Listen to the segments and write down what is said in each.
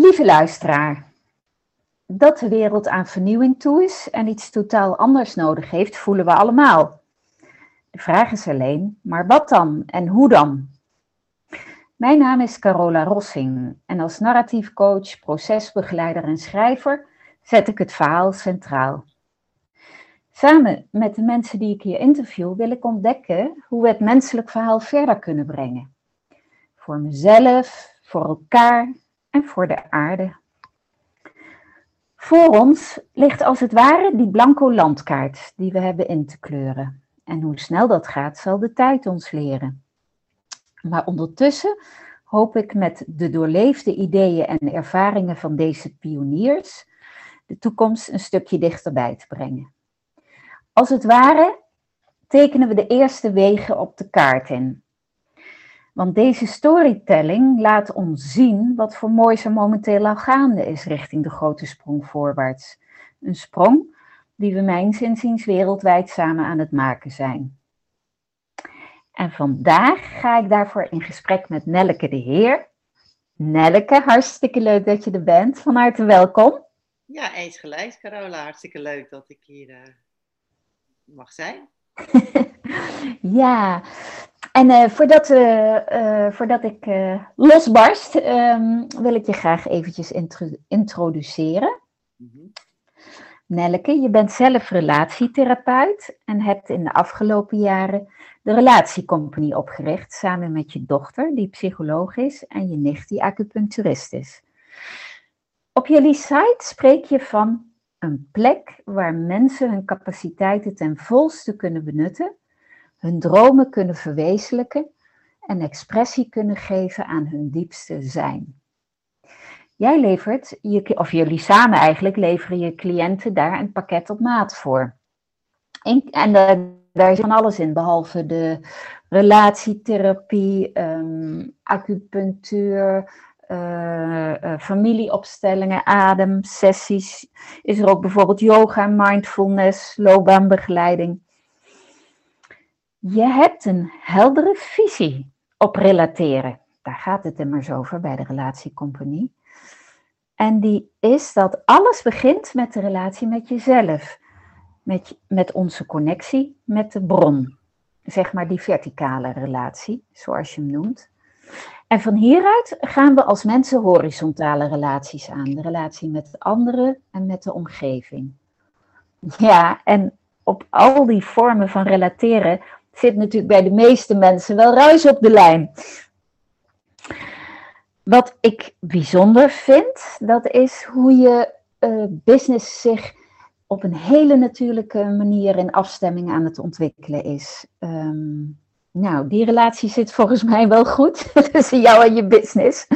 Lieve luisteraar, dat de wereld aan vernieuwing toe is en iets totaal anders nodig heeft, voelen we allemaal. De vraag is alleen, maar wat dan en hoe dan? Mijn naam is Carola Rossing en als narratief coach, procesbegeleider en schrijver zet ik het verhaal centraal. Samen met de mensen die ik hier interview wil ik ontdekken hoe we het menselijk verhaal verder kunnen brengen. Voor mezelf, voor elkaar en voor de aarde. Voor ons ligt als het ware die blanco landkaart die we hebben in te kleuren. En hoe snel dat gaat, zal de tijd ons leren. Maar ondertussen hoop ik met de doorleefde ideeën en ervaringen van deze pioniers de toekomst een stukje dichterbij te brengen. Als het ware tekenen we de eerste wegen op de kaart in. Want deze storytelling laat ons zien wat voor moois er momenteel al gaande is richting de grote sprong voorwaarts. Een sprong die we mijns inziens wereldwijd samen aan het maken zijn. En vandaag ga ik daarvoor in gesprek met Nelleke de Heer. Nelleke, hartstikke leuk dat je er bent. Van harte welkom. Ja, eens gelijk, Carola. Hartstikke leuk dat ik hier uh, mag zijn. ja, en uh, voordat, uh, voordat ik losbarst, um, wil ik je graag eventjes intro introduceren. Mm -hmm. Nelleke, je bent zelf relatietherapeut en hebt in de afgelopen jaren de Relatiecompagnie opgericht samen met je dochter, die psycholoog is, en je nicht, die acupuncturist is. Op jullie site spreek je van een plek waar mensen hun capaciteiten ten volste kunnen benutten, hun dromen kunnen verwezenlijken en expressie kunnen geven aan hun diepste zijn. Jij levert, je, of jullie samen eigenlijk, leveren je cliënten daar een pakket op maat voor. En, daar zit van alles in, behalve de relatietherapie, um, acupunctuur, uh, uh, familieopstellingen, ademsessies. Is er ook bijvoorbeeld yoga, mindfulness, loopbaanbegeleiding. Je hebt een heldere visie op relateren. Daar gaat het immers over bij de relatiecompagnie. En die is dat alles begint met de relatie met jezelf. Met, met onze connectie met de bron. Zeg maar die verticale relatie, zoals je hem noemt. En van hieruit gaan we als mensen horizontale relaties aan. De relatie met anderen en met de omgeving. Ja, en op al die vormen van relateren zit natuurlijk bij de meeste mensen wel ruis op de lijn. Wat ik bijzonder vind, dat is hoe je uh, business zich op een hele natuurlijke manier in afstemming aan het ontwikkelen is. Um, nou, die relatie zit volgens mij wel goed tussen jou en je business.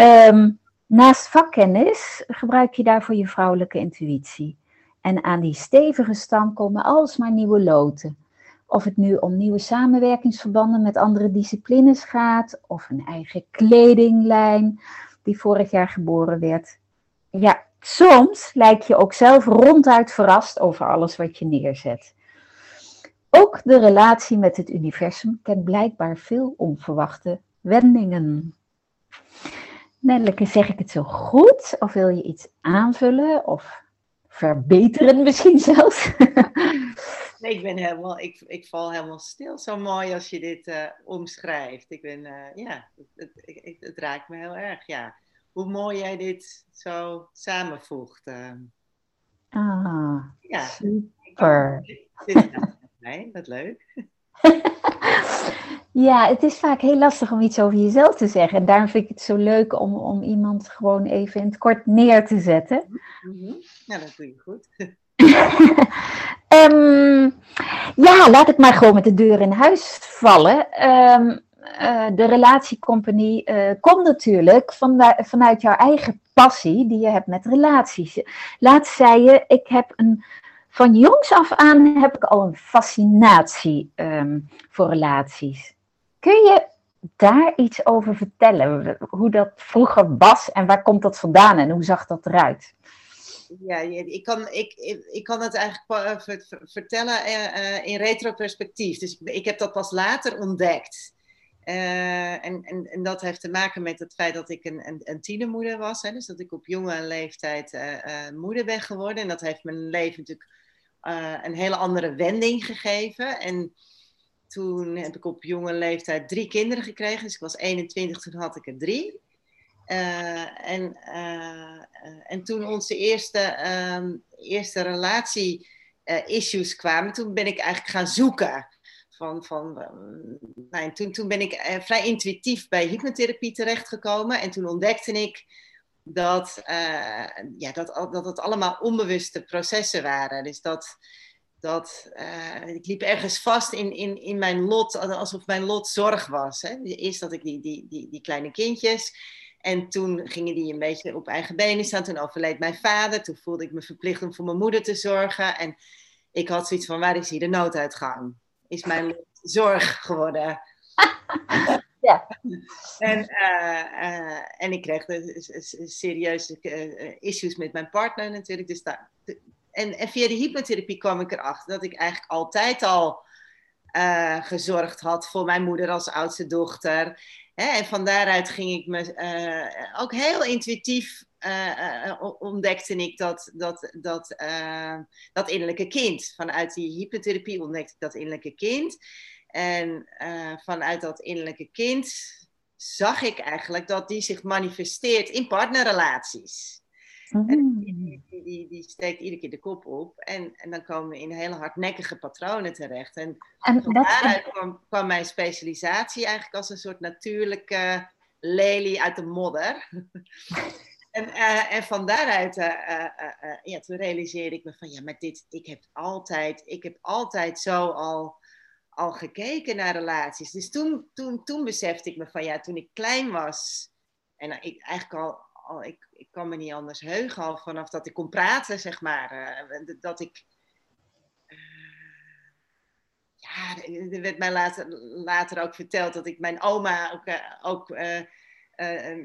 Um, naast vakkennis gebruik je daarvoor je vrouwelijke intuïtie. En aan die stevige stam komen alsmaar nieuwe loten. Of het nu om nieuwe samenwerkingsverbanden met andere disciplines gaat, of een eigen kledinglijn die vorig jaar geboren werd. Ja, soms lijk je ook zelf ronduit verrast over alles wat je neerzet. Ook de relatie met het universum kent blijkbaar veel onverwachte wendingen. Nelleke, zeg ik het zo goed? Of wil je iets aanvullen of verbeteren misschien zelfs? Nee, ik ben helemaal, ik, ik val helemaal stil. Zo mooi als je dit uh, omschrijft. Ik ben, uh, ja, het, het, het, raakt me heel erg, ja. Hoe mooi jij dit zo samenvoegt. Uh. Ah, ja. super. Dit, Nee, dat leuk. ja, het is vaak heel lastig om iets over jezelf te zeggen. En daarom vind ik het zo leuk om, om iemand gewoon even in het kort neer te zetten. Mm Ja, dat doe je goed. um, ja, laat ik maar gewoon met de deur in huis vallen. Um, uh, de relatiecompagnie uh, komt natuurlijk van, vanuit jouw eigen passie die je hebt met relaties. Laat zei je, ik heb een van jongs af aan heb ik al een fascinatie um, voor relaties. Kun je daar iets over vertellen? Hoe dat vroeger was en waar komt dat vandaan en hoe zag dat eruit? Ja, ik kan, ik, ik kan het eigenlijk vertellen uh, in retroperspectief. Dus ik, heb dat pas later ontdekt. En, en, en, dat heeft te maken met het feit dat ik een, een, tienermoeder was. Hè? Dus dat ik op jonge leeftijd moeder ben geworden. En dat heeft mijn leven natuurlijk een hele andere wending gegeven. En toen heb ik op jonge leeftijd drie kinderen gekregen. Dus ik was 21, toen had ik er drie. en, en toen onze eerste, um, eerste relatie-issues kwamen, toen ben ik eigenlijk gaan zoeken van, van nou, toen, toen ben ik eh, vrij intuïtief bij hypnotherapie terechtgekomen. En toen ontdekte ik dat, uh, ja, dat, dat het allemaal onbewuste processen waren. Dus dat, dat uh, ik liep ergens vast in, in, in mijn lot, alsof mijn lot zorg was. Hè. Eerst had ik die, die, die, die kleine kindjes. En toen gingen die een beetje op eigen benen staan. Toen overleed mijn vader. Toen voelde ik me verplicht om voor mijn moeder te zorgen. En ik had zoiets van, waar is hier de nooduitgang? is mijn zorg geworden. ja. En, uh, uh, en ik kreeg serieuze uh, issues met mijn partner natuurlijk. Dus daar, en, en via de hypnotherapie kwam ik erachter dat ik eigenlijk altijd al gezorgd had voor mijn moeder als oudste dochter. Hè? En van daaruit ging ik me ook heel intuïtief uh, ontdekte ik dat, dat, dat, dat innerlijke kind. Vanuit die hypnotherapie ontdekte ik dat innerlijke kind. En vanuit dat innerlijke kind zag ik eigenlijk dat die zich manifesteert in partnerrelaties. En die, die, die, die, steekt iedere keer de kop op. En, en dan komen we in hele hardnekkige patronen terecht. En, en van daaruit kwam, kwam mijn specialisatie eigenlijk als een soort natuurlijke lelie uit de modder. En, uh, en van daaruit, uh, uh, ja, toen realiseerde ik me van, ja, maar dit, ik heb altijd, ik heb altijd zo al, al gekeken naar relaties. Dus toen, toen, toen besefte ik me van, ja, toen ik klein was, en ik eigenlijk al, al ik, ik kan me niet anders heugen, al vanaf dat ik kon praten, zeg maar, dat ik, ja, er werd mij later, later ook verteld dat ik mijn oma ook, ook uh,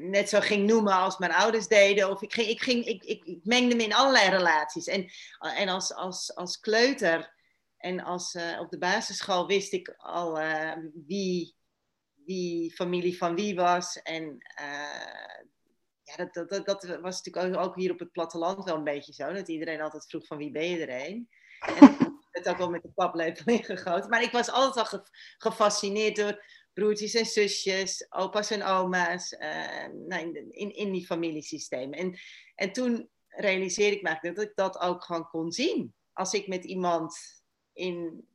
net zo ging noemen als mijn ouders deden. Of ik, ging, ik, ging, ik, ik mengde me in allerlei relaties. En, en als, als, als kleuter en als, uh, op de basisschool wist ik al uh, wie, wie familie van wie was. En ja, dat, dat, dat, was natuurlijk ook, hier op het platteland wel een beetje zo. Dat iedereen altijd vroeg van wie ben je er een? En het ook wel met de paplepel ingegoten. Maar ik was altijd al gefascineerd door broertjes en zusjes, opa's en oma's, nou, in, in die familiesystemen. En, en toen realiseerde ik me dat ik dat ook gewoon kon zien. Als ik met iemand in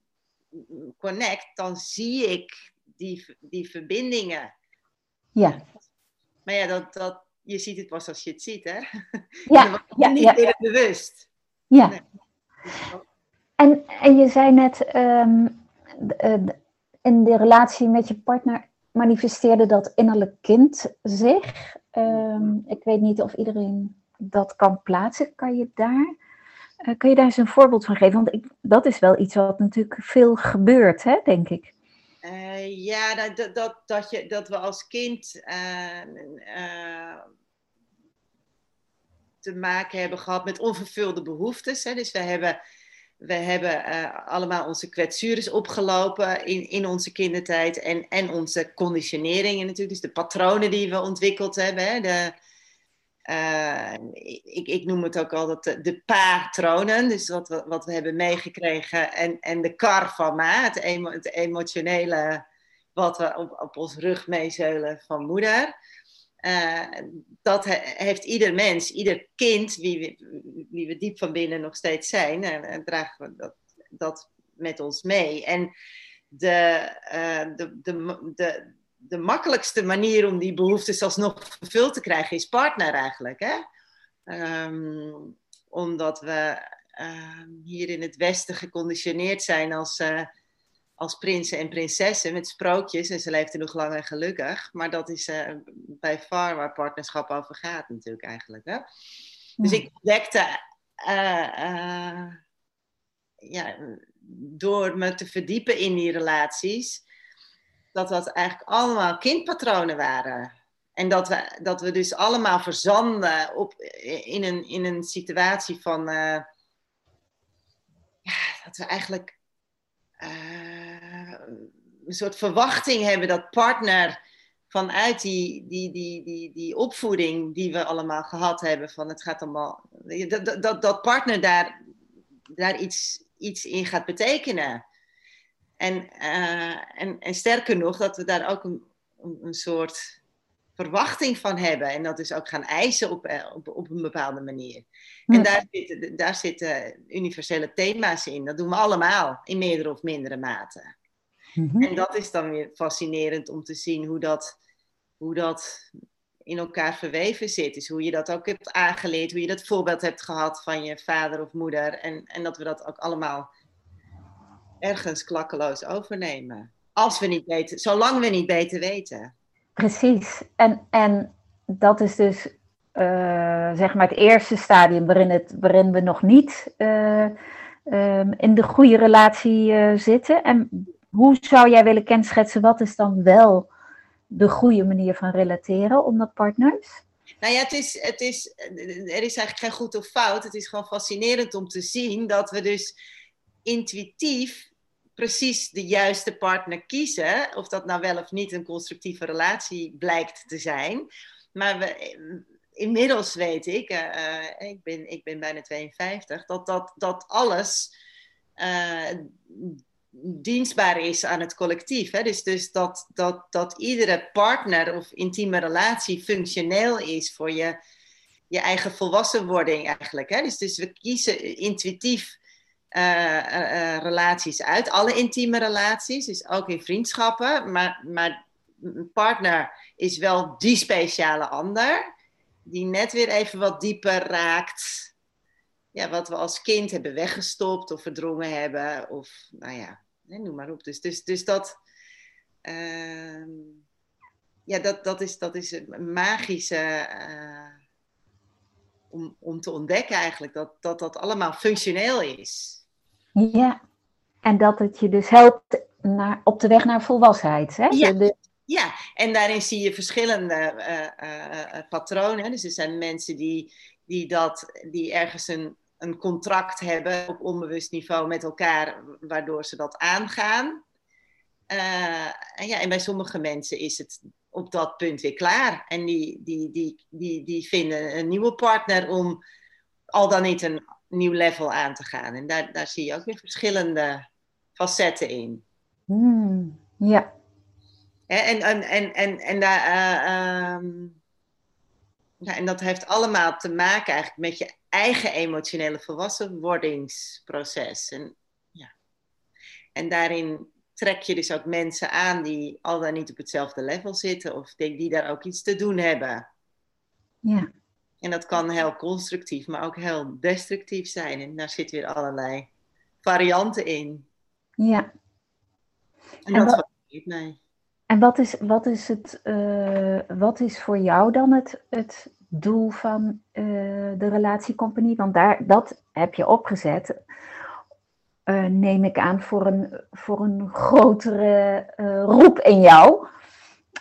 connect, dan zie ik die, die verbindingen. Ja. Maar ja, dat, dat, je ziet het pas als je het ziet, hè? Ja, ja niet ja, ja. bewust. Ja. Nee. En, en je zei net, um, in de relatie met je partner manifesteerde dat innerlijk kind zich. Um, ik weet niet of iedereen dat kan plaatsen. Kan je daar, uh, kan je daar eens een voorbeeld van geven? Want ik, dat is wel iets wat natuurlijk veel gebeurt, hè, denk ik. Uh, ja, dat, dat, dat, je, dat we als kind uh, te maken hebben gehad met onvervulde behoeftes. Hè. Dus we hebben we hebben allemaal onze kwetsures opgelopen in, in onze kindertijd en, en onze conditioneringen natuurlijk, dus de patronen die we ontwikkeld hebben. Hè, de, uh, ik, ik noem het ook altijd de, de patronen, dus wat we, hebben meegekregen en, en de kar van ma, het, emo, het emotionele wat we op, op ons rug meezeulen van moeder. Uh, dat heeft ieder mens, ieder kind, wie we, wie we diep van binnen nog steeds zijn, en, en dragen we dat, dat met ons mee. En de, de, de, de, de makkelijkste manier om die behoeftes alsnog vervuld te krijgen is partner eigenlijk. Hè? Um, omdat we uh, hier in het Westen geconditioneerd zijn als uh, als prinsen en prinsessen met sprookjes. En ze leefden nog lang en gelukkig. Maar dat is uh, bij far waar partnerschap over gaat natuurlijk eigenlijk. Hè? Dus ik ontdekte... Uh, ja, door me te verdiepen in die relaties... dat dat eigenlijk allemaal kindpatronen waren. En dat we, dat we dus allemaal verzanden op, in, een, in een situatie van... ja, dat we eigenlijk uh, een soort verwachting hebben dat partner vanuit die, die, die, die, die opvoeding die we allemaal gehad hebben, van het gaat allemaal, dat, dat, dat partner daar, daar iets, iets in gaat betekenen. En, uh, en, en sterker nog, dat we daar ook een, een soort verwachting van hebben. En dat dus ook gaan eisen op, eh, op, op een bepaalde manier. En daar zitten, daar zitten universele thema's in. Dat doen we allemaal in meerdere of mindere mate. Mhm. En dat is dan weer fascinerend om te zien hoe dat, hoe dat in elkaar verweven zit. Dus hoe je dat ook hebt aangeleerd, hoe je dat voorbeeld hebt gehad van je vader of moeder. En, en dat we dat ook allemaal ergens klakkeloos overnemen. Als we niet weten, zolang we niet beter weten. Precies. En, en dat is dus uh, zeg maar het eerste stadium waarin, het, waarin we nog niet uh, um, in de goede relatie uh, zitten. En hoe zou jij willen kenschetsen, wat is dan wel de goede manier van relateren onder partners? Nou ja, het is, het is, er is eigenlijk geen goed of fout. Het is gewoon fascinerend om te zien dat we dus intuïtief precies de juiste partner kiezen. Of dat nou wel of niet een constructieve relatie blijkt te zijn. Maar we, inmiddels weet ik, uh, ik, ben, ik ben bijna 52, dat, dat, dat alles uh, dienstbaar is aan het collectief. Hè? Dus, dus dat, dat, dat iedere partner of intieme relatie functioneel is voor je, je eigen volwassenwording eigenlijk. Hè? Dus, dus we kiezen intuïtief uh, uh, relaties uit. Alle intieme relaties, dus ook in vriendschappen. Maar, maar een partner is wel die speciale ander. Die net weer even wat dieper raakt. Ja, wat we als kind hebben weggestopt of verdrongen hebben. Of nou ja, noem maar op. Dus, dus, dus dat. Uh, ja, dat, dat, is, dat is een magische om, om te ontdekken eigenlijk dat, dat dat allemaal functioneel is. Ja, en dat het je dus helpt naar, op de weg naar volwassenheid. Hè? Ja. ja, en daarin zie je verschillende uh, uh, patronen. Dus er zijn mensen die, die, dat, die ergens een, een contract hebben op onbewust niveau met elkaar, waardoor ze dat aangaan. en, ja, en bij sommige mensen is het op dat punt weer klaar. En die, die, die, die, die vinden een nieuwe partner om al dan niet een nieuw level aan te gaan. En daar, daar zie je ook weer verschillende facetten in. Hmm, ja. En, en, en, en, en, daar, uh, um, ja, en dat heeft allemaal te maken eigenlijk met je eigen emotionele volwassenwordingsproces. En, ja. en daarin trek je dus ook mensen aan die al dan niet op hetzelfde level zitten of die, die daar ook iets te doen hebben. Ja. En dat kan heel constructief, maar ook heel destructief zijn. En daar zitten weer allerlei varianten in. Ja. En, dat wat, mij. En wat is, wat is, het, uh, wat is voor jou dan het, het doel van uh, de relatiecompagnie? Want daar, dat heb je opgezet, uh, neem ik aan, voor een, voor een grotere roep in jou.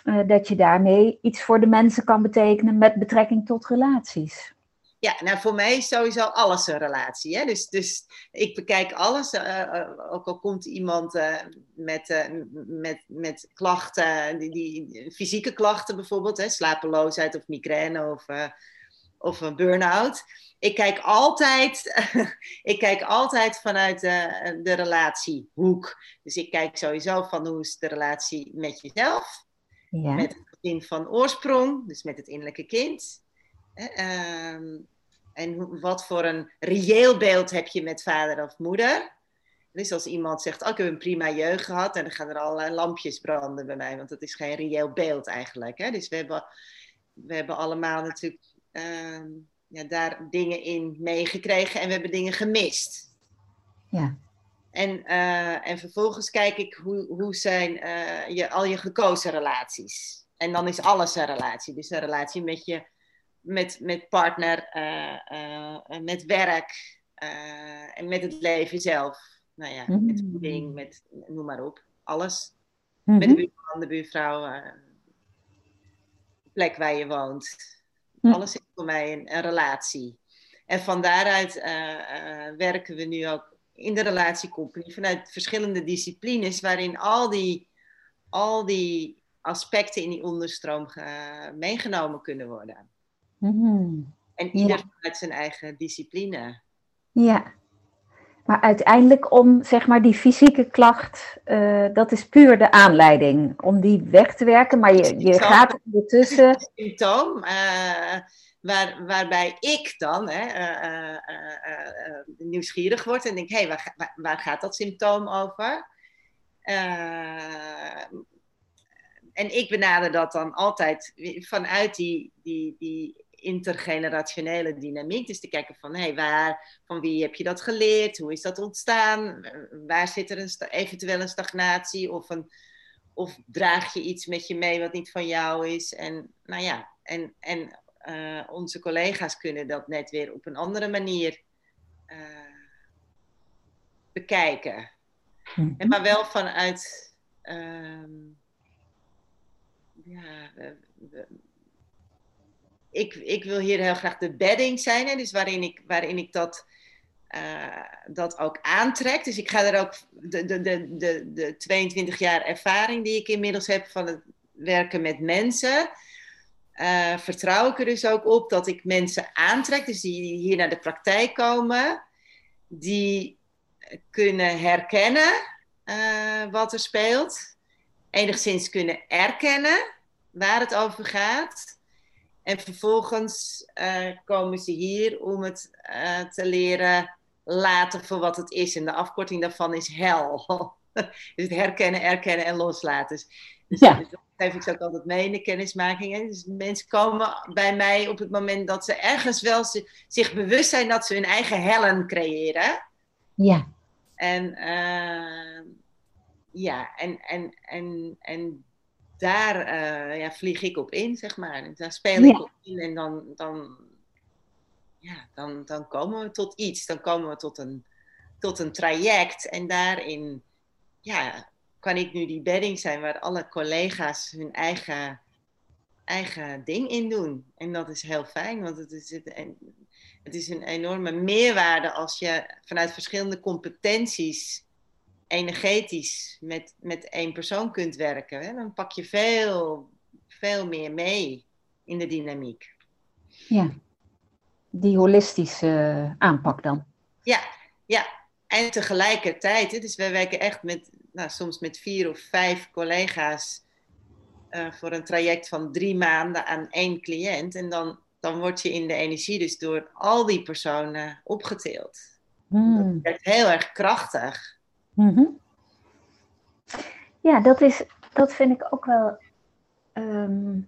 Eh, dat je daarmee iets voor de mensen kan betekenen met betrekking tot relaties. Ja, nou voor mij is sowieso alles een relatie. Hè? Dus, dus ik bekijk alles. Uh, ook al komt iemand met, met, met klachten, die, die, fysieke klachten bijvoorbeeld, hè? slapeloosheid of migraine of, of een burn-out. Ik kijk altijd, ik kijk altijd vanuit de relatiehoek. Dus ik kijk sowieso van hoe is de relatie met jezelf ja. Met het gezin van oorsprong, dus met het innerlijke kind. Ehm, en wat voor een reëel beeld heb je met vader of moeder? Dus als iemand zegt, oh, ik heb een prima jeugd gehad, en dan gaan er allerlei lampjes branden bij mij, want dat is geen reëel beeld eigenlijk. Hè? Dus we hebben, we hebben allemaal natuurlijk ehm, ja, daar dingen in meegekregen en we hebben dingen gemist. Ja. En, uh, en vervolgens kijk ik hoe, hoe zijn uh, je, al je gekozen relaties. En dan is alles een relatie. Dus een relatie met je met, met partner, uh, met werk en met het leven zelf. Nou ja, met voeding, met noem maar op. Alles. Met de buurman, de buurvrouw, de plek waar je woont. Mm. Alles is voor mij een, een relatie. En van daaruit werken we nu ook in de relatiecompagnie vanuit verschillende disciplines, waarin al die al die aspecten in die onderstroom meegenomen kunnen worden. Mm. En ieder ja. vanuit zijn eigen discipline. Ja, maar uiteindelijk om zeg maar die fysieke klacht, uh, dat is puur de aanleiding om die weg te werken. Maar je, je gaat ondertussen. symptoom. Uh, waar, waarbij ik dan hè, uh, nieuwsgierig word en denk: hé, hey, waar, waar, waar, gaat dat symptoom over? en ik benader dat dan altijd vanuit die, die, die intergenerationele dynamiek. Dus te kijken van, hey, waar, van wie heb je dat geleerd? Hoe is dat ontstaan? Waar zit er een eventueel een stagnatie? Of, een, of draag je iets met je mee wat niet van jou is? En nou ja, en, en uh, onze collega's kunnen dat net weer op een andere manier uh, bekijken. Mm. En maar wel vanuit... Uh, ja, ik, ik wil hier heel graag de bedding zijn. Hè, dus waarin ik, waarin ik dat, uh, dat ook aantrek. Dus ik ga er ook de, de, de, de, de 22 jaar ervaring die ik inmiddels heb van het werken met mensen. Uh, vertrouw ik er dus ook op dat ik mensen aantrek, dus die hier naar de praktijk komen, die kunnen herkennen uh, wat er speelt, enigszins kunnen erkennen waar het over gaat en vervolgens uh, komen ze hier om het te leren laten voor wat het is. En de afkorting daarvan is hel. dus het herkennen, erkennen en loslaten. Dus, dus, ja. Geef ik ze ook altijd mee in de kennismakingen. Dus mensen komen bij mij op het moment dat ze ergens wel zich bewust zijn dat ze hun eigen hellen creëren. Ja. En uh, ja, en, en, en, en daar uh, ja, vlieg ik op in, zeg maar. En daar speel ik op in en dan, dan, ja, dan, dan komen we tot iets. Dan komen we tot een, tot een traject. En daarin ja, kan ik nu die bedding zijn waar alle collega's hun eigen, eigen ding in doen. En dat is heel fijn, want het is, het is een enorme meerwaarde als je vanuit verschillende competenties energetisch met, met één persoon kunt werken, hè, dan pak je veel, veel meer mee in de dynamiek. Ja, die holistische aanpak dan. Ja, ja. En tegelijkertijd, hè, dus wij werken echt met, nou, soms met vier of vijf collega's uh, voor een traject van drie maanden aan één cliënt. En dan, dan word je in de energie dus door al die personen opgetild. Hmm. Dat is heel erg krachtig. Mm Ja, dat, is, dat vind ik ook wel ehm,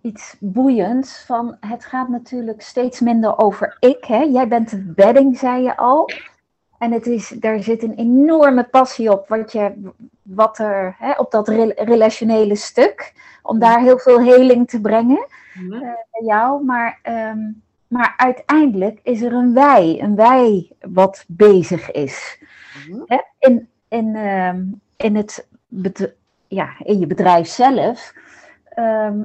iets boeiends. Van, het gaat natuurlijk steeds minder over ik. Hè? Jij bent de bedding, zei je al. En het is, daar zit een enorme passie op, wat, je, wat er hè, op dat relationele stuk, om daar heel veel heling te brengen mm bij jou. Maar, ehm, maar uiteindelijk is er een wij, een wij wat bezig is. Hè? In, in, ehm, in, het ja, in je bedrijf zelf. Ehm,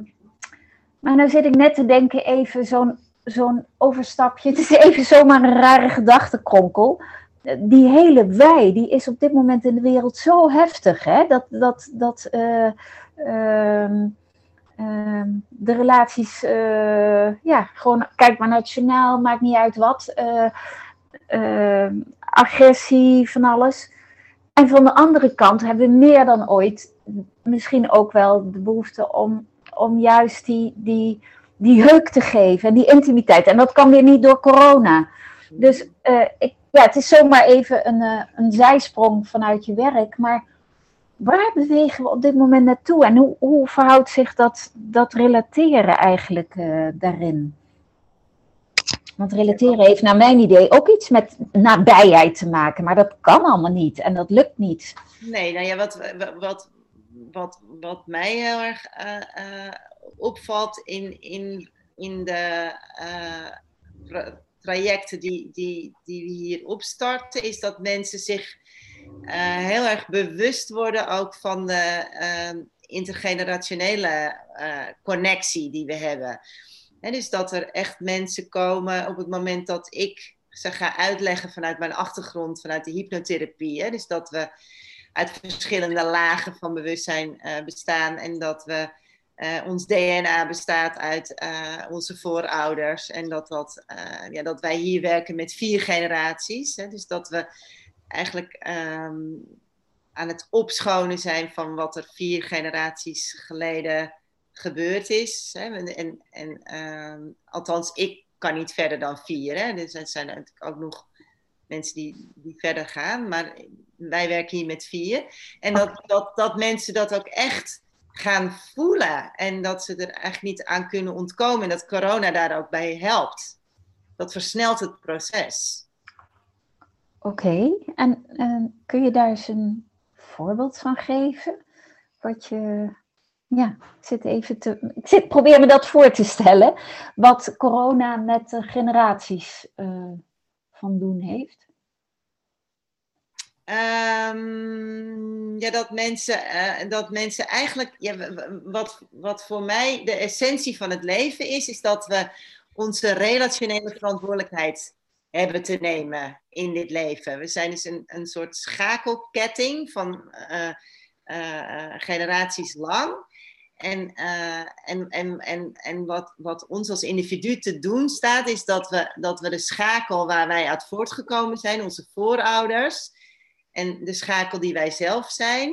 maar nou zit ik net te denken, even zo'n zo'n overstapje. Het is even zomaar een rare gedachtenkronkel. Die hele wij, die is op dit moment in de wereld zo heftig. Hè? Dat, dat, dat uh, de relaties, uh, ja, gewoon kijk maar naar het journaal, maakt niet uit wat. Uh, agressie, van alles. En van de andere kant hebben we meer dan ooit misschien ook wel de behoefte om, om juist die, die, die heuk te geven en die intimiteit. En dat kan weer niet door corona. Dus ik, ja, het is zomaar even een, uh, een zijsprong vanuit je werk. Maar waar bewegen we op dit moment naartoe? En hoe, hoe verhoudt zich dat, dat relateren eigenlijk uh, daarin? Want relateren heeft naar mijn idee ook iets met nabijheid te maken, maar dat kan allemaal niet en dat lukt niet. Nee, nou ja, wat, wat, wat, wat mij heel erg uh, opvalt in, in, in de trajecten die, die, die we hier opstarten, is dat mensen zich heel erg bewust worden ook van de intergenerationele connectie die we hebben dus dat er echt mensen komen op het moment dat ik ze ga uitleggen vanuit mijn achtergrond, vanuit de hypnotherapie. dus dat we uit verschillende lagen van bewustzijn bestaan en dat we ons DNA bestaat uit onze voorouders en dat, dat, ja, dat wij hier werken met vier generaties. Hè, dus dat we eigenlijk ehm, aan het opschonen zijn van wat er vier generaties geleden gebeurd is. Hè? En, en, en ehm, althans, ik kan niet verder dan vier. Hè? Dus er zijn natuurlijk ook nog mensen die, die verder gaan. Maar wij werken hier met vier. En dat, dat, dat mensen dat ook echt gaan voelen. En dat ze er eigenlijk niet aan kunnen ontkomen. En dat corona daar ook bij helpt. Dat versnelt het proces. Oké, en, en kun je daar eens een voorbeeld van geven? Wat je, ja, ik zit even te, ik zit, probeer me dat voor te stellen, wat corona met de generaties uh, van doen heeft. Um, ja, dat mensen, uh, dat mensen eigenlijk, ja, wat, wat voor mij de essentie van het leven is, is dat we onze relationele verantwoordelijkheid hebben te nemen in dit leven. We zijn dus een, een soort schakelketting van uh, uh, generaties lang. En, en, en, en, en wat, wat ons als individu te doen staat, is dat we, dat we de schakel waar wij uit voortgekomen zijn, onze voorouders, en de schakel die wij zelf zijn,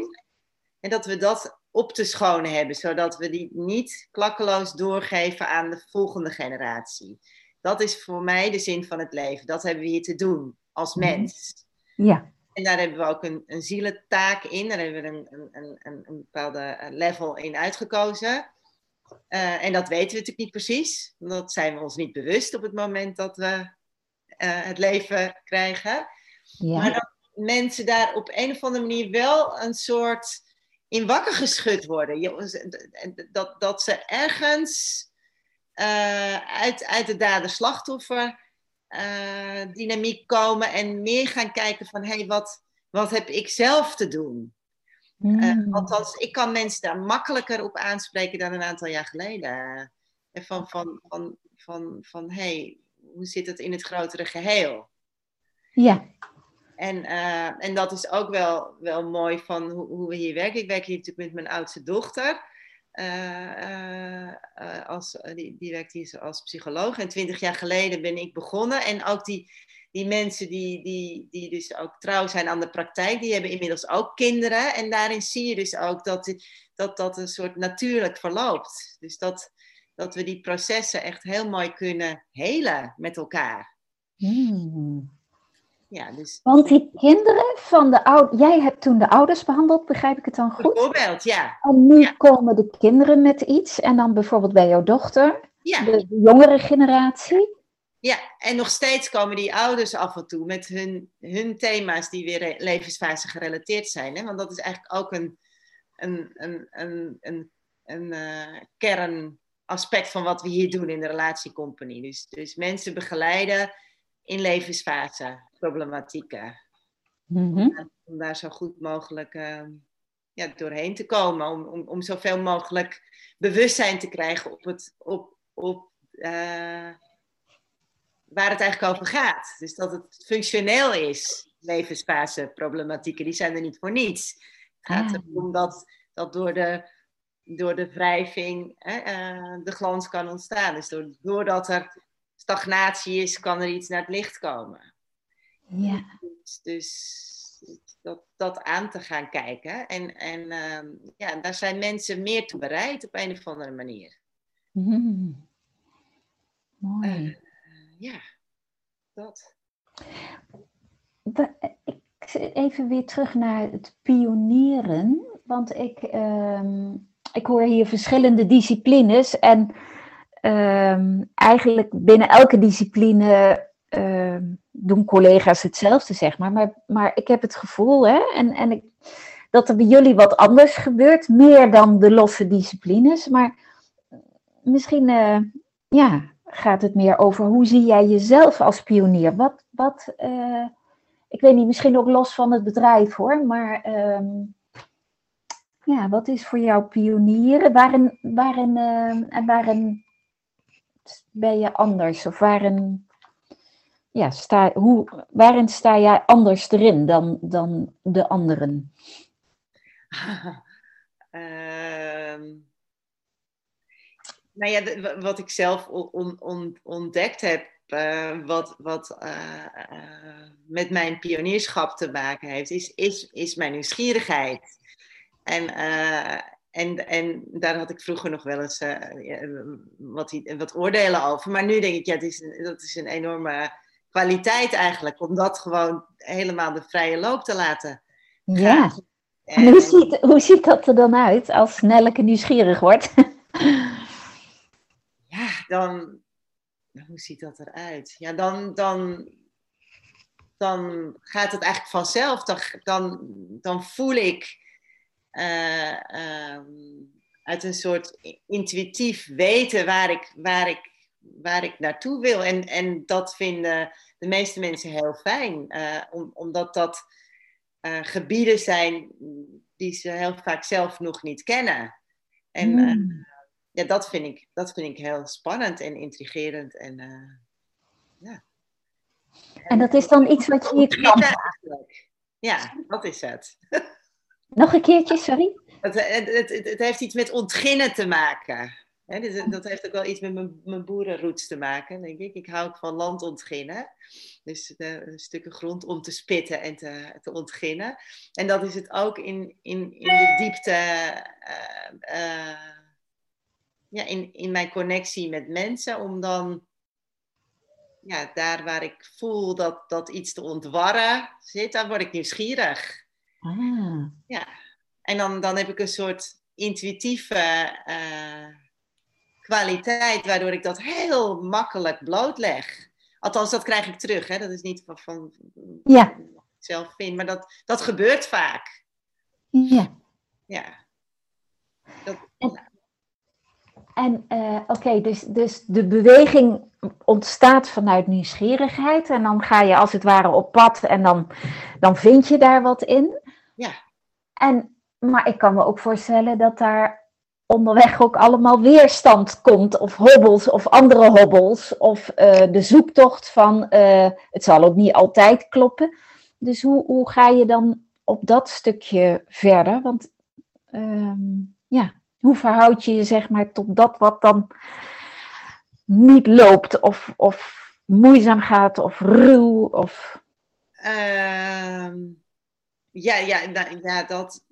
en dat we dat op te schonen hebben, zodat we die niet klakkeloos doorgeven aan de volgende generatie. Dat is voor mij de zin van het leven. Dat hebben we hier te doen als mhm. mens. Ja. En daar hebben we ook een, een zielentaak in. Daar hebben we een, een, een, een bepaalde eh, level in uitgekozen. Uh, en dat weten we natuurlijk niet precies. Dat zijn we ons niet bewust op het moment dat we uh, het leven krijgen. Ja. Maar mensen daar op een of andere manier wel een soort in wakker geschud worden. Dat, dat ze ergens uh, uit, uit de dader-slachtoffer uh, dynamiek komen en meer gaan kijken van hé, hey, wat, wat heb ik zelf te doen? Mm. althans, ik kan mensen daar makkelijker op aanspreken dan een aantal jaar geleden. van, van, van, van, van hé, hey, hoe zit het in het grotere geheel? Ja. En, uh, en dat is ook wel, wel mooi van hoe, hoe, we hier werken. Ik werk hier natuurlijk met mijn oudste dochter. Uh, uh, als, die, die werkt hier als psycholoog. En twintig jaar geleden ben ik begonnen. En ook die, die mensen die, die, die dus ook trouw zijn aan de praktijk, die hebben inmiddels ook kinderen. En daarin zie je dus ook dat dat, dat een soort natuurlijk verloopt. Dus dat, dat we die processen echt heel mooi kunnen helen met elkaar. Hmm. Ja, dus... Want die kinderen van de ouders, jij hebt toen de ouders behandeld, begrijp ik het dan goed? Bijvoorbeeld, ja. En nu komen de kinderen met iets en dan bijvoorbeeld bij jouw dochter, ja. de, jongere generatie. Ja, en nog steeds komen die ouders af en toe met hun, hun thema's die weer levensfase gerelateerd zijn. Hè? Want dat is eigenlijk ook een, een, een, een, een, een uh, kernaspect van wat we hier doen in de relatiecompany. Dus, dus mensen begeleiden in levensfase problematieken. Mm Om daar zo goed mogelijk uh, ja, doorheen te komen. Om, om, om zoveel mogelijk bewustzijn te krijgen op, het, op, op uh, waar het eigenlijk over gaat. Dus dat het functioneel is, levensfase problematieken. Die zijn er niet voor niets. Het gaat ah. erom dat, dat door de door de wrijving hè, uh, de glans kan ontstaan. Dus doordat er stagnatie is, kan er iets naar het licht komen. Ja. Dus, dus dat, dat aan te gaan kijken. En, en uh, ja, daar zijn mensen meer toe bereid op een of andere manier. Mm. Mooi. Uh, ja, dat. Ik even weer terug naar het pionieren. Want ik, uh, ik hoor hier verschillende disciplines. En ehm, eigenlijk binnen elke discipline Ehm, doen collega's hetzelfde, zeg maar. Maar, maar ik heb het gevoel, hè, en, en ik, dat er bij jullie wat anders gebeurt, meer dan de losse disciplines. Maar misschien uh, ja, gaat het meer over hoe zie jij jezelf als pionier? Wat, wat uh, ik weet niet, misschien ook los van het bedrijf hoor, maar um, ja, wat is voor jou pionieren? Waarin, waarin, en waarin ben je anders? Of waarin ja, sta, hoe, waarin sta jij anders erin dan, dan de anderen? Ehm, nou ja, wat ik zelf ontdekt heb, uh, wat, wat uh, uh, met mijn pionierschap te maken heeft, is, is, is mijn nieuwsgierigheid. En, en, en daar had ik vroeger nog wel eens wat, wat oordelen over. Maar nu denk ik, ja, het is, dat is een enorme kwaliteit eigenlijk, om dat gewoon helemaal de vrije loop te laten. Ja. En, hoe, ziet, hoe ziet dat er dan uit als Nelleke nieuwsgierig wordt? ja, dan, hoe ziet dat eruit? Ja, dan, dan, dan gaat het eigenlijk vanzelf. Dan, dan, dan voel ik uh, uit een soort intuïtief weten waar ik, waar ik, waar ik naartoe wil. En, en dat vinden de meeste mensen heel fijn, uh, om, omdat dat uh, gebieden zijn die ze heel vaak zelf nog niet kennen. En mm ja, dat vind, ik, dat vind ik heel spannend en intrigerend. En, ja. en dat is dan iets wat je hier kan. Ja, dat is het. Nog een keertje, sorry? Het, het, het, het heeft iets met ontginnen te maken. Dus dat heeft ook wel iets met mijn, mijn boerenroots te maken, denk ik. Ik hou ook van land ontginnen. Dus uh, stukken grond om te spitten en te, te ontginnen. En dat is het ook in, in, in de diepte. Uh, ja, in, in mijn connectie met mensen, om dan ja, daar waar ik voel dat, dat iets te ontwarren zit, dan word ik nieuwsgierig. Ah. Ja. En dan, dan heb ik een soort intuïtieve uh, kwaliteit, waardoor ik dat heel makkelijk blootleg. Althans, dat krijg ik terug. Hè? Dat is niet van, van ja. zelf vind, maar dat, dat gebeurt vaak. Ja. Ja. Dat, en uh, oké, dus, dus de beweging ontstaat vanuit nieuwsgierigheid. En dan ga je als het ware op pad en dan, dan vind je daar wat in. Ja. En, maar ik kan me ook voorstellen dat daar onderweg ook allemaal weerstand komt, of hobbels, of andere hobbels, of uh, de zoektocht van uh, het zal ook niet altijd kloppen. Dus hoe, hoe ga je dan op dat stukje verder? Want um, ja, hoe verhoud je je zeg maar tot dat wat dan niet loopt of, of moeizaam gaat of ruw? Of... Uh, ja, ja, ja, dat,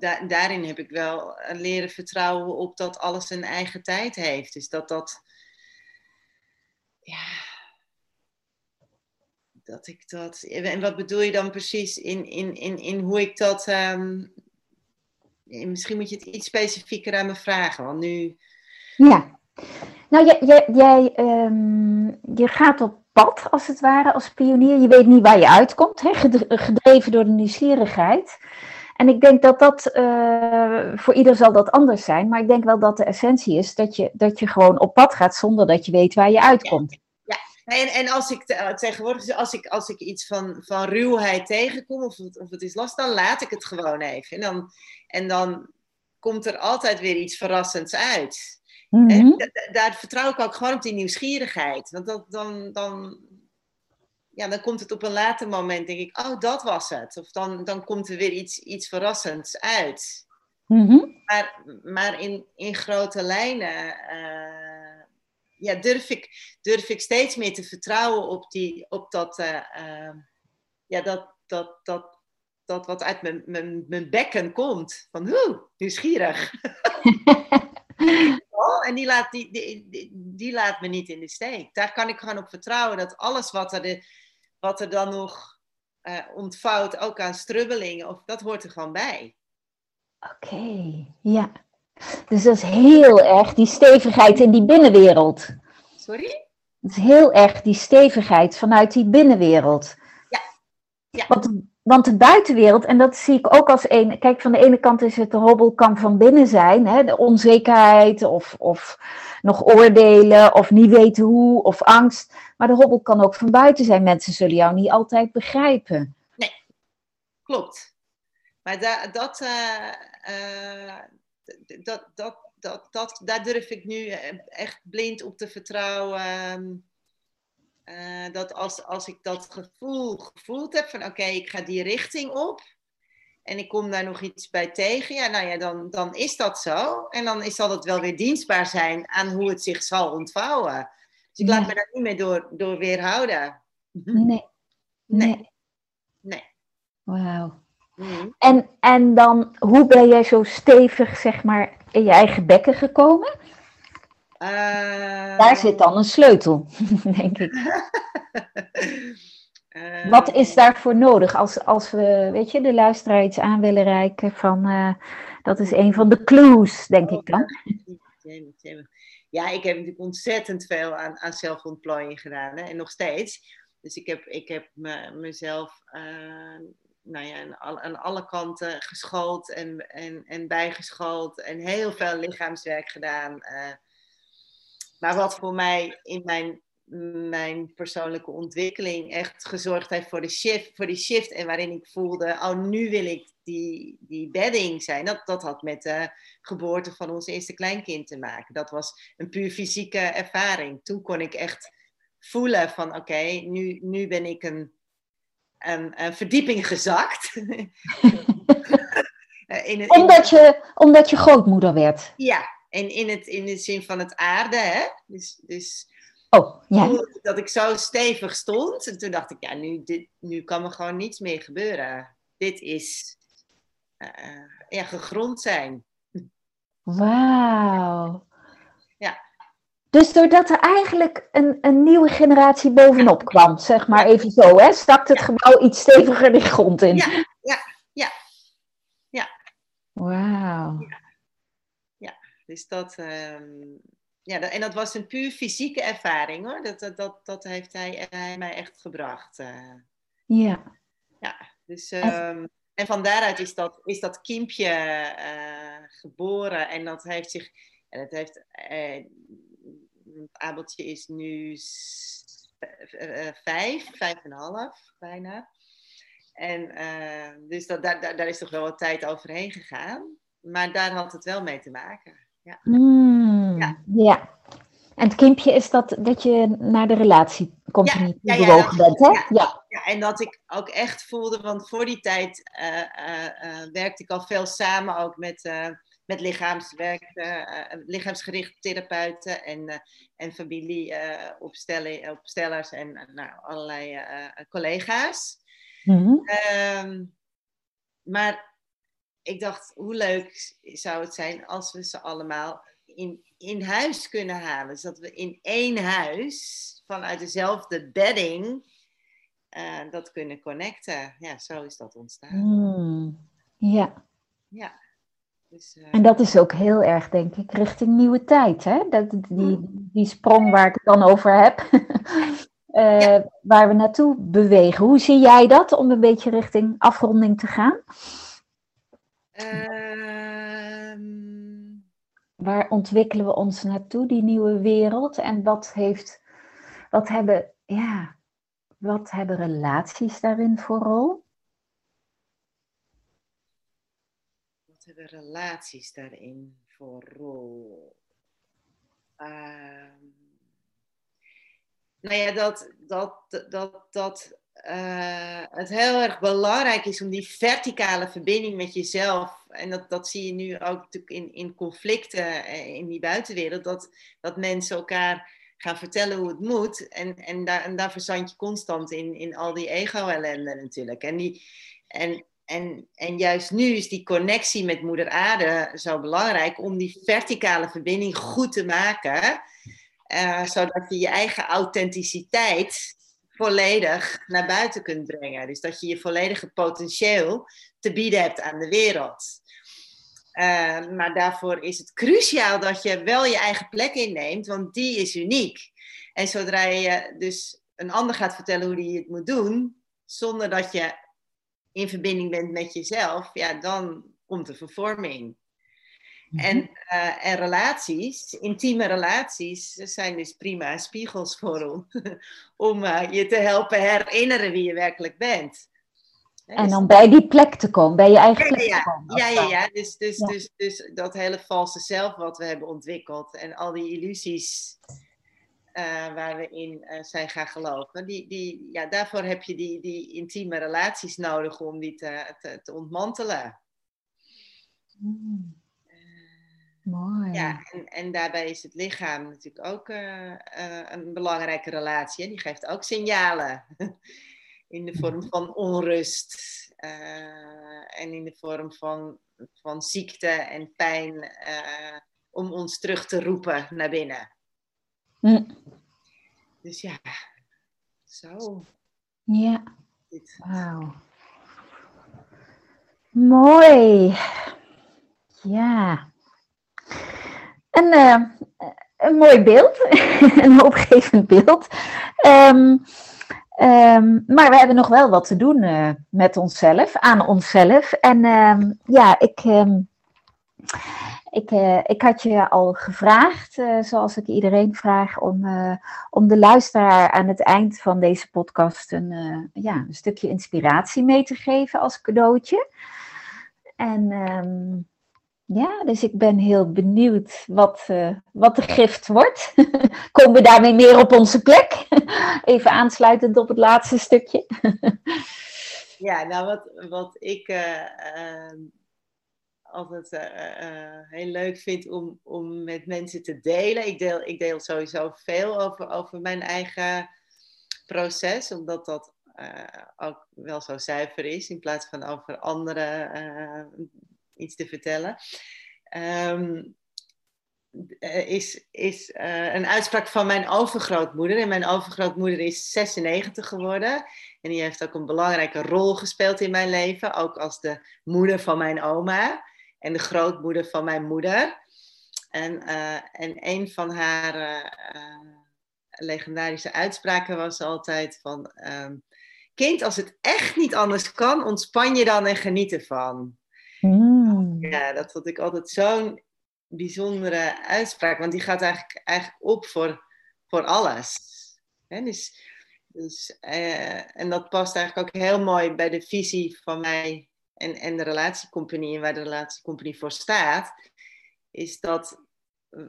da, daarin heb ik wel leren vertrouwen op dat alles een eigen tijd heeft. Dus dat dat, ja, dat ik dat. En wat bedoel je dan precies in, in, in, in hoe ik dat um, misschien moet je het iets specifieker aan me vragen, want nu... Ja, nou jij, jij, um, je gaat op pad als het ware als pionier. Je weet niet waar je uitkomt, hè? gedreven door de nieuwsgierigheid. En ik denk dat dat, uh, voor ieder zal dat anders zijn, maar ik denk wel dat de essentie is dat je, dat je gewoon op pad gaat zonder dat je weet waar je uitkomt. En, en als ik eh, tegenwoordig, als ik, als ik iets van, van ruwheid tegenkom of het, of het is last, dan laat ik het gewoon even. En dan, en dan komt er altijd weer iets verrassends uit. en mhm. daar vertrouw ik ook gewoon op die nieuwsgierigheid. Want dat, dan, dan, ja, dan komt het op een later moment, denk ik, oh, dat was het. Of dan, dan komt er weer iets, iets verrassends uit. Mhm. Maar, maar in, in grote lijnen. Uh, ja, durf, ik, durf ik steeds meer te vertrouwen op, die, op dat, uh, uh, ja, dat, dat, dat, dat wat uit mijn, mijn, mijn bekken komt. Van, hoe, nieuwsgierig. en die laat, die, die, die, laat me niet in de steek. Daar kan ik gewoon op vertrouwen dat alles wat er, de, wat er dan nog uh, ontvouwt, ook aan strubbelingen, of, dat hoort er gewoon bij. Oké, ja. Dus dat is heel erg die stevigheid in die binnenwereld. Sorry? Het is heel erg die stevigheid vanuit die binnenwereld. Ja. ja. Want, want de buitenwereld, en dat zie ik ook als een. Kijk, van de ene kant is het de hobbel kan van binnen zijn, hè, de onzekerheid of, of nog oordelen of niet weten hoe of angst. Maar de hobbel kan ook van buiten zijn. Mensen zullen jou niet altijd begrijpen. Nee, klopt. Maar da, dat, uh, uh, dat, dat, dat, dat, daar durf ik nu eh, echt blind op te vertrouwen. Ehm, eh, dat als, als ik dat gevoel gevoeld heb van oké, ik ga die richting op. en ik kom daar nog iets bij tegen, ja, nou ja, dan, dan is dat zo. En dan zal het wel weer dienstbaar zijn aan hoe het zich zal ontvouwen. Dus ik laat me daar niet meer door, door weerhouden. Nee. Nee. Nee. Wauw. Mm. En, en dan, hoe ben jij zo stevig, zeg maar, in je eigen bekken gekomen? Uh... Daar zit dan een sleutel, denk ik. Wat is daarvoor nodig als, als we, weet je, de luisteraar iets aan willen reiken van, uh, dat is een van de clues, denk ik dan. Ja, ik heb natuurlijk ontzettend veel aan, aan zelfontplooiing gedaan hè, en nog steeds. Dus ik heb, ik heb me, mezelf uh, nou ja, aan, aan, alle kanten geschoold en, en, en bijgeschoold en heel veel lichaamswerk gedaan. Uh, maar wat voor mij in mijn mijn persoonlijke ontwikkeling echt gezorgd heeft voor, de shift, voor die shift. En waarin ik voelde, oh, nu wil ik die, die bedding zijn. Dat, dat had met de geboorte van ons eerste kleinkind te maken. Dat was een puur fysieke ervaring. Toen kon ik echt voelen van, oké, nu, nu ben ik een, een, een verdieping gezakt. in omdat, je, omdat je grootmoeder werd. Ja, en in, het, in de zin van het aarde. Hè? Dus, dus Oh, ja. Dat ik zo stevig stond. En toen dacht ik, ja, nu, dit, nu kan er gewoon niets meer gebeuren. Dit is ja, gegrond zijn. Wauw. Ja. Dus doordat er eigenlijk een, een nieuwe generatie bovenop kwam, zeg maar even zo, hè, stak het gebouw iets steviger de grond in. Ja, ja, ja. ja. Wauw. Ja. ja, dus dat, um, ja, en dat was een puur fysieke ervaring hoor. Dat, dat, dat, dat heeft hij, hij mij echt gebracht. Uh. Ja. Ja, dus. Um, en van daaruit is dat, is dat kiempje uh, geboren en dat heeft zich. En het heeft. Uh, Abeltje is nu vijf, vijf en een half bijna. En dus dat, daar, daar is toch wel wat tijd overheen gegaan. Maar daar had het wel mee te maken. Ja. Mm, ja. ja. En het kimpje is dat, dat je naar de relatie komt ja, ja, bewogen bent, hè? Ja. Ja. en dat ik ook echt voelde, want voor die tijd uh, uh, uh, werkte ik al veel samen ook met, met lichaamswerk, lichaamsgericht therapeuten en, en familieopstellers en nou, allerlei collega's. Mm -hmm. maar ik dacht, hoe leuk zou het zijn als we ze allemaal in, in huis kunnen halen. Dus dat we in één huis, vanuit dezelfde bedding, uh, dat kunnen connecten. Ja, zo is dat ontstaan. Hmm, ja. Ja. Dus, uh... En dat is ook heel erg, denk ik, richting nieuwe tijd. Hè? Dat, die, hmm. die sprong waar ik het dan over heb. uh, ja. Waar we naartoe bewegen. Hoe zie jij dat om een beetje richting afronding te gaan? Ehm. Waar ontwikkelen we ons naartoe, die nieuwe wereld? En wat, heeft, wat, hebben, ja, wat hebben relaties daarin voor rol? Wat hebben relaties daarin voor rol? Uh, nou ja, dat, dat, dat, dat uh, het heel erg belangrijk is om die verticale verbinding met jezelf, en dat, dat zie je nu ook natuurlijk in, in conflicten eh, in die buitenwereld, dat, dat mensen elkaar gaan vertellen hoe het moet. En, en, daar, en daar verzand je constant in, in al die ego-ellende natuurlijk. En, die, en, en, en juist nu is die connectie met Moeder Aarde zo belangrijk om die verticale verbinding goed te maken. Uh, zodat je je eigen authenticiteit volledig naar buiten kunt brengen. Dus dat je je volledige potentieel te bieden hebt aan de wereld. Uh, maar daarvoor is het cruciaal dat je wel je eigen plek inneemt, want die is uniek. En zodra je dus een ander gaat vertellen hoe die het moet doen, zonder dat je in verbinding bent met jezelf, ja, dan komt de vervorming. Mhm. En, uh, en relaties, intieme relaties, zijn dus prima spiegels voor om, om uh, je te helpen herinneren wie je werkelijk bent. En dan bij die plek te komen, bij je eigen plek ja, te komen. Ja, ja, ja. Dus, dus, ja. Dus, dus dat hele valse zelf wat we hebben ontwikkeld en al die illusies uh, waar we in uh, zijn gaan geloven, die, die, ja, daarvoor heb je die, die intieme relaties nodig om die te, te, te ontmantelen. Mm. Mooi. Ja, en, en daarbij is het lichaam natuurlijk ook een belangrijke relatie. Die geeft ook signalen in de vorm van onrust en in de vorm van, van ziekte en pijn om ons terug te roepen naar binnen. Dus ja, zo. Ja. Wauw. Mooi. Ja. Een, uh, een mooi beeld. een hoopgevend beeld. Um, um, maar we hebben nog wel wat te doen uh, met onszelf, aan onszelf. En um, ja, ik ik, uh, ik had je al gevraagd, uh, zoals ik iedereen vraag, om, om de luisteraar aan het eind van deze podcast een, ja, een stukje inspiratie mee te geven als cadeautje. En ja, dus ik ben heel benieuwd wat, wat de gift wordt. Komen we daarmee meer op onze plek? Even aansluitend op het laatste stukje. ja, nou wat, wat ik ehm, altijd uh, heel leuk vind om, om met mensen te delen. Ik deel, ik deel sowieso veel over, over mijn eigen proces, omdat dat ook wel zo zuiver is in plaats van over anderen iets te vertellen. Um, is, is een uitspraak van mijn overgrootmoeder. En mijn overgrootmoeder is 96 geworden. En die heeft ook een belangrijke rol gespeeld in mijn leven. Ook als de moeder van mijn oma en de grootmoeder van mijn moeder. En, uh, en een van haar legendarische uitspraken was altijd van... Um, kind, als het echt niet anders kan, ontspan je dan en geniet ervan. Mm. Ja, dat vond ik altijd zo'n bijzondere uitspraak. Want die gaat eigenlijk, eigenlijk op voor, voor alles. He, dus, dus, uh, en dat past eigenlijk ook heel mooi bij de visie van mij en, en de relatiecompagnie en waar de relatiecompagnie voor staat, is dat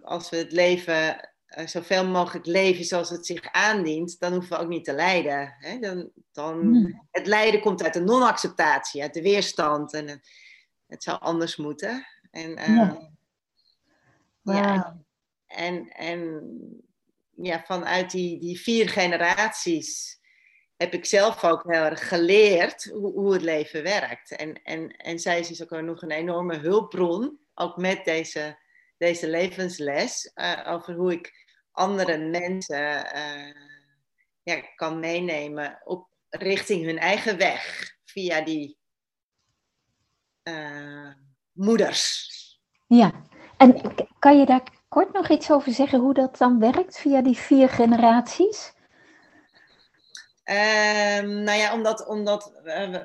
als we het leven uh, zoveel mogelijk leven zoals het zich aandient, dan hoeven we ook niet te lijden. Hè? Dan, dan, hmm. Het lijden komt uit de non-acceptatie, uit de weerstand en het, zou anders moeten. En, uh, ja. Wow. ja. En, en ja, vanuit die, die vier generaties heb ik zelf ook heel erg geleerd hoe, hoe het leven werkt. En, en, en zij is dus ook nog een enorme hulpbron, ook met deze, deze levensles, uh, over hoe ik andere mensen uh, ja, kan meenemen op, richting hun eigen weg via die uh, moeders. Ja, en kan je daar kort nog iets over zeggen hoe dat dan werkt via die vier generaties? Um, nou ja, omdat, omdat uh,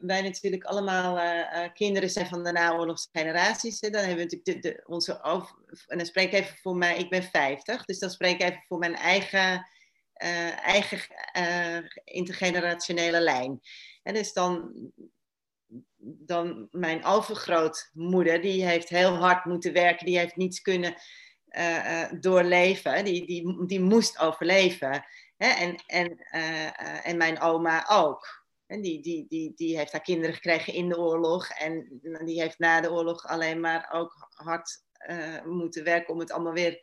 wij natuurlijk allemaal uh, kinderen zijn van de naoorlogse generaties. Hè, dan hebben we natuurlijk de, de, onze over... En dan spreek ik even voor mij, ik ben 50, dus dan spreek ik even voor mijn eigen, eigen intergenerationele lijn. En dus dan, dan mijn overgrootmoeder, die heeft heel hard moeten werken, die heeft niets kunnen doorleven, die, die, die moest overleven. Hè? En, en, uh, en mijn oma ook. Die, die, die, die heeft haar kinderen gekregen in de oorlog. En die heeft na de oorlog alleen maar ook hard moeten werken om het allemaal weer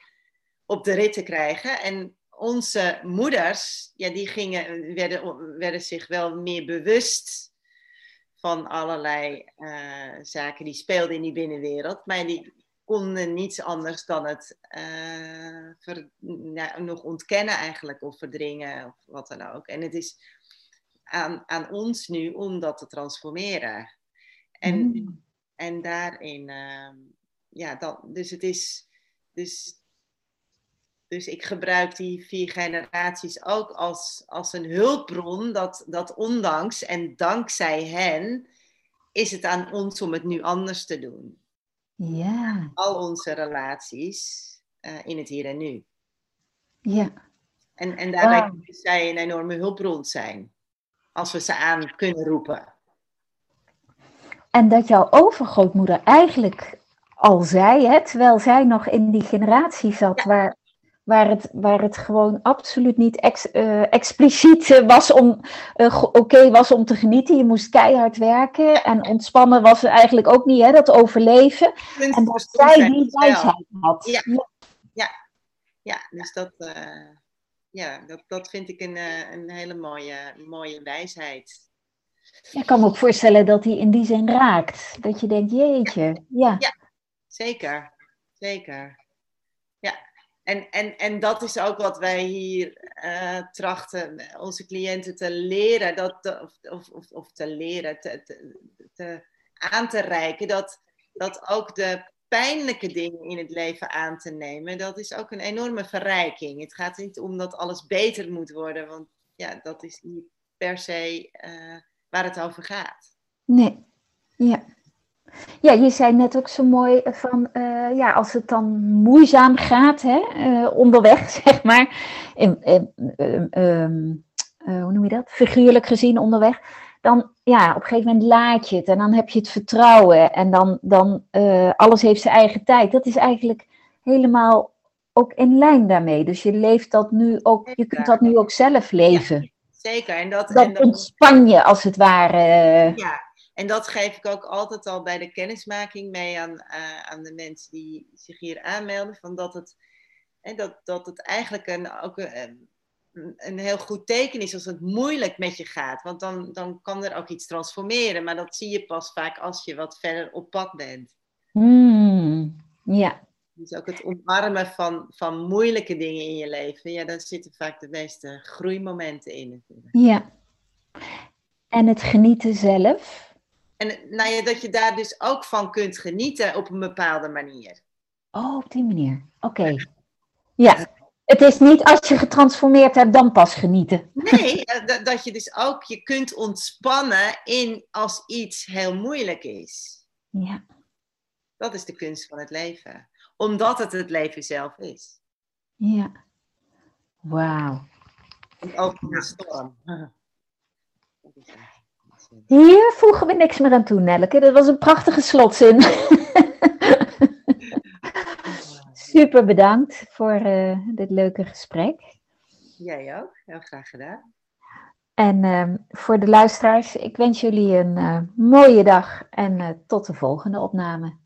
op de rit te krijgen. En onze moeders, ja, die gingen, werden, werden zich wel meer bewust van allerlei uh, zaken die speelden in die binnenwereld. Maar die, konden niets anders dan het uh, ver, ja, nog ontkennen eigenlijk of verdringen of wat dan ook. En het is aan, aan ons nu om dat te transformeren. En, mm. en daarin, uh, ja, dat, dus het is, dus, dus ik gebruik die vier generaties ook als, als een hulpbron, dat, dat ondanks en dankzij hen is het aan ons om het nu anders te doen. Ja. Al onze relaties uh, in het hier en nu. Ja. En, en daarbij wow. kunnen zij een enorme hulpbron zijn. Als we ze aan kunnen roepen. En dat jouw overgrootmoeder eigenlijk al zei, hè, terwijl zij nog in die generatie zat ja. waar, waar het, waar het gewoon absoluut niet ex, uh, expliciet was om uh, oké was om te genieten. Je moest keihard werken en ontspannen was er eigenlijk ook niet, hè, dat overleven. En dat zij die wijsheid had. Ja, ja. ja. dus dat, uh, ja, dat, dat vind ik een, een hele mooie, mooie wijsheid. Ik kan me ook voorstellen dat hij in die zin raakt. Dat je denkt, jeetje, ja. Ja, zeker. Zeker. Ja, en, en, en dat is ook wat wij hier uh, trachten onze cliënten te leren, dat, of, of, of te leren, te, te, aan te reiken, dat, dat ook de pijnlijke dingen in het leven aan te nemen, dat is ook een enorme verrijking. Het gaat niet om dat alles beter moet worden, want ja, dat is niet per se uh, waar het over gaat. Nee, ja. Ja, je zei net ook zo mooi van, uh, ja, als het dan moeizaam gaat, hè, uh, onderweg, zeg maar, in, in, um, uh, hoe noem je dat? Figuurlijk gezien onderweg, dan, ja, op een gegeven moment laat je het en dan heb je het vertrouwen en dan, dan alles heeft zijn eigen tijd. Dat is eigenlijk helemaal ook in lijn daarmee. Dus je leeft dat nu ook, je kunt dat nu ook zelf leven. Ja, zeker. En dat, dat en dat... ontspan je als het ware. Ja, en dat geef ik ook altijd al bij de kennismaking mee aan, uh, aan de mensen die zich hier aanmelden. Van dat, het, dat, dat het eigenlijk een, ook een, een heel goed teken is als het moeilijk met je gaat. Want dan, dan kan er ook iets transformeren. Maar dat zie je pas vaak als je wat verder op pad bent. Mm, ja. Dus ook het omarmen van, van moeilijke dingen in je leven. Ja, daar zitten vaak de meeste groeimomenten in natuurlijk. Ja. En het genieten zelf? En nou ja, dat je daar dus ook van kunt genieten op een bepaalde manier. Oh, op die manier. Oké. Ja. Het is niet als je getransformeerd hebt, dan pas genieten. Nee, eh, dat je dus ook je kunt ontspannen in als iets heel moeilijk is. Ja. Dat is de kunst van het leven. Omdat het het leven zelf is. Ja. Wauw. Ook in de storm. Hier voegen we niks meer aan toe, Nelleke. Dat was een prachtige slotzin. Super bedankt voor uh, dit leuke gesprek. Jij ook, heel graag gedaan. En uh, voor de luisteraars, ik wens jullie een uh, mooie dag en tot de volgende opname.